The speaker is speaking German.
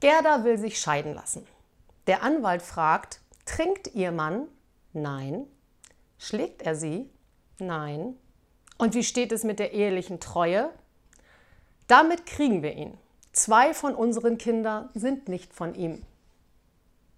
Gerda will sich scheiden lassen. Der Anwalt fragt, trinkt ihr Mann? Nein. Schlägt er sie? Nein. Und wie steht es mit der ehelichen Treue? Damit kriegen wir ihn. Zwei von unseren Kindern sind nicht von ihm.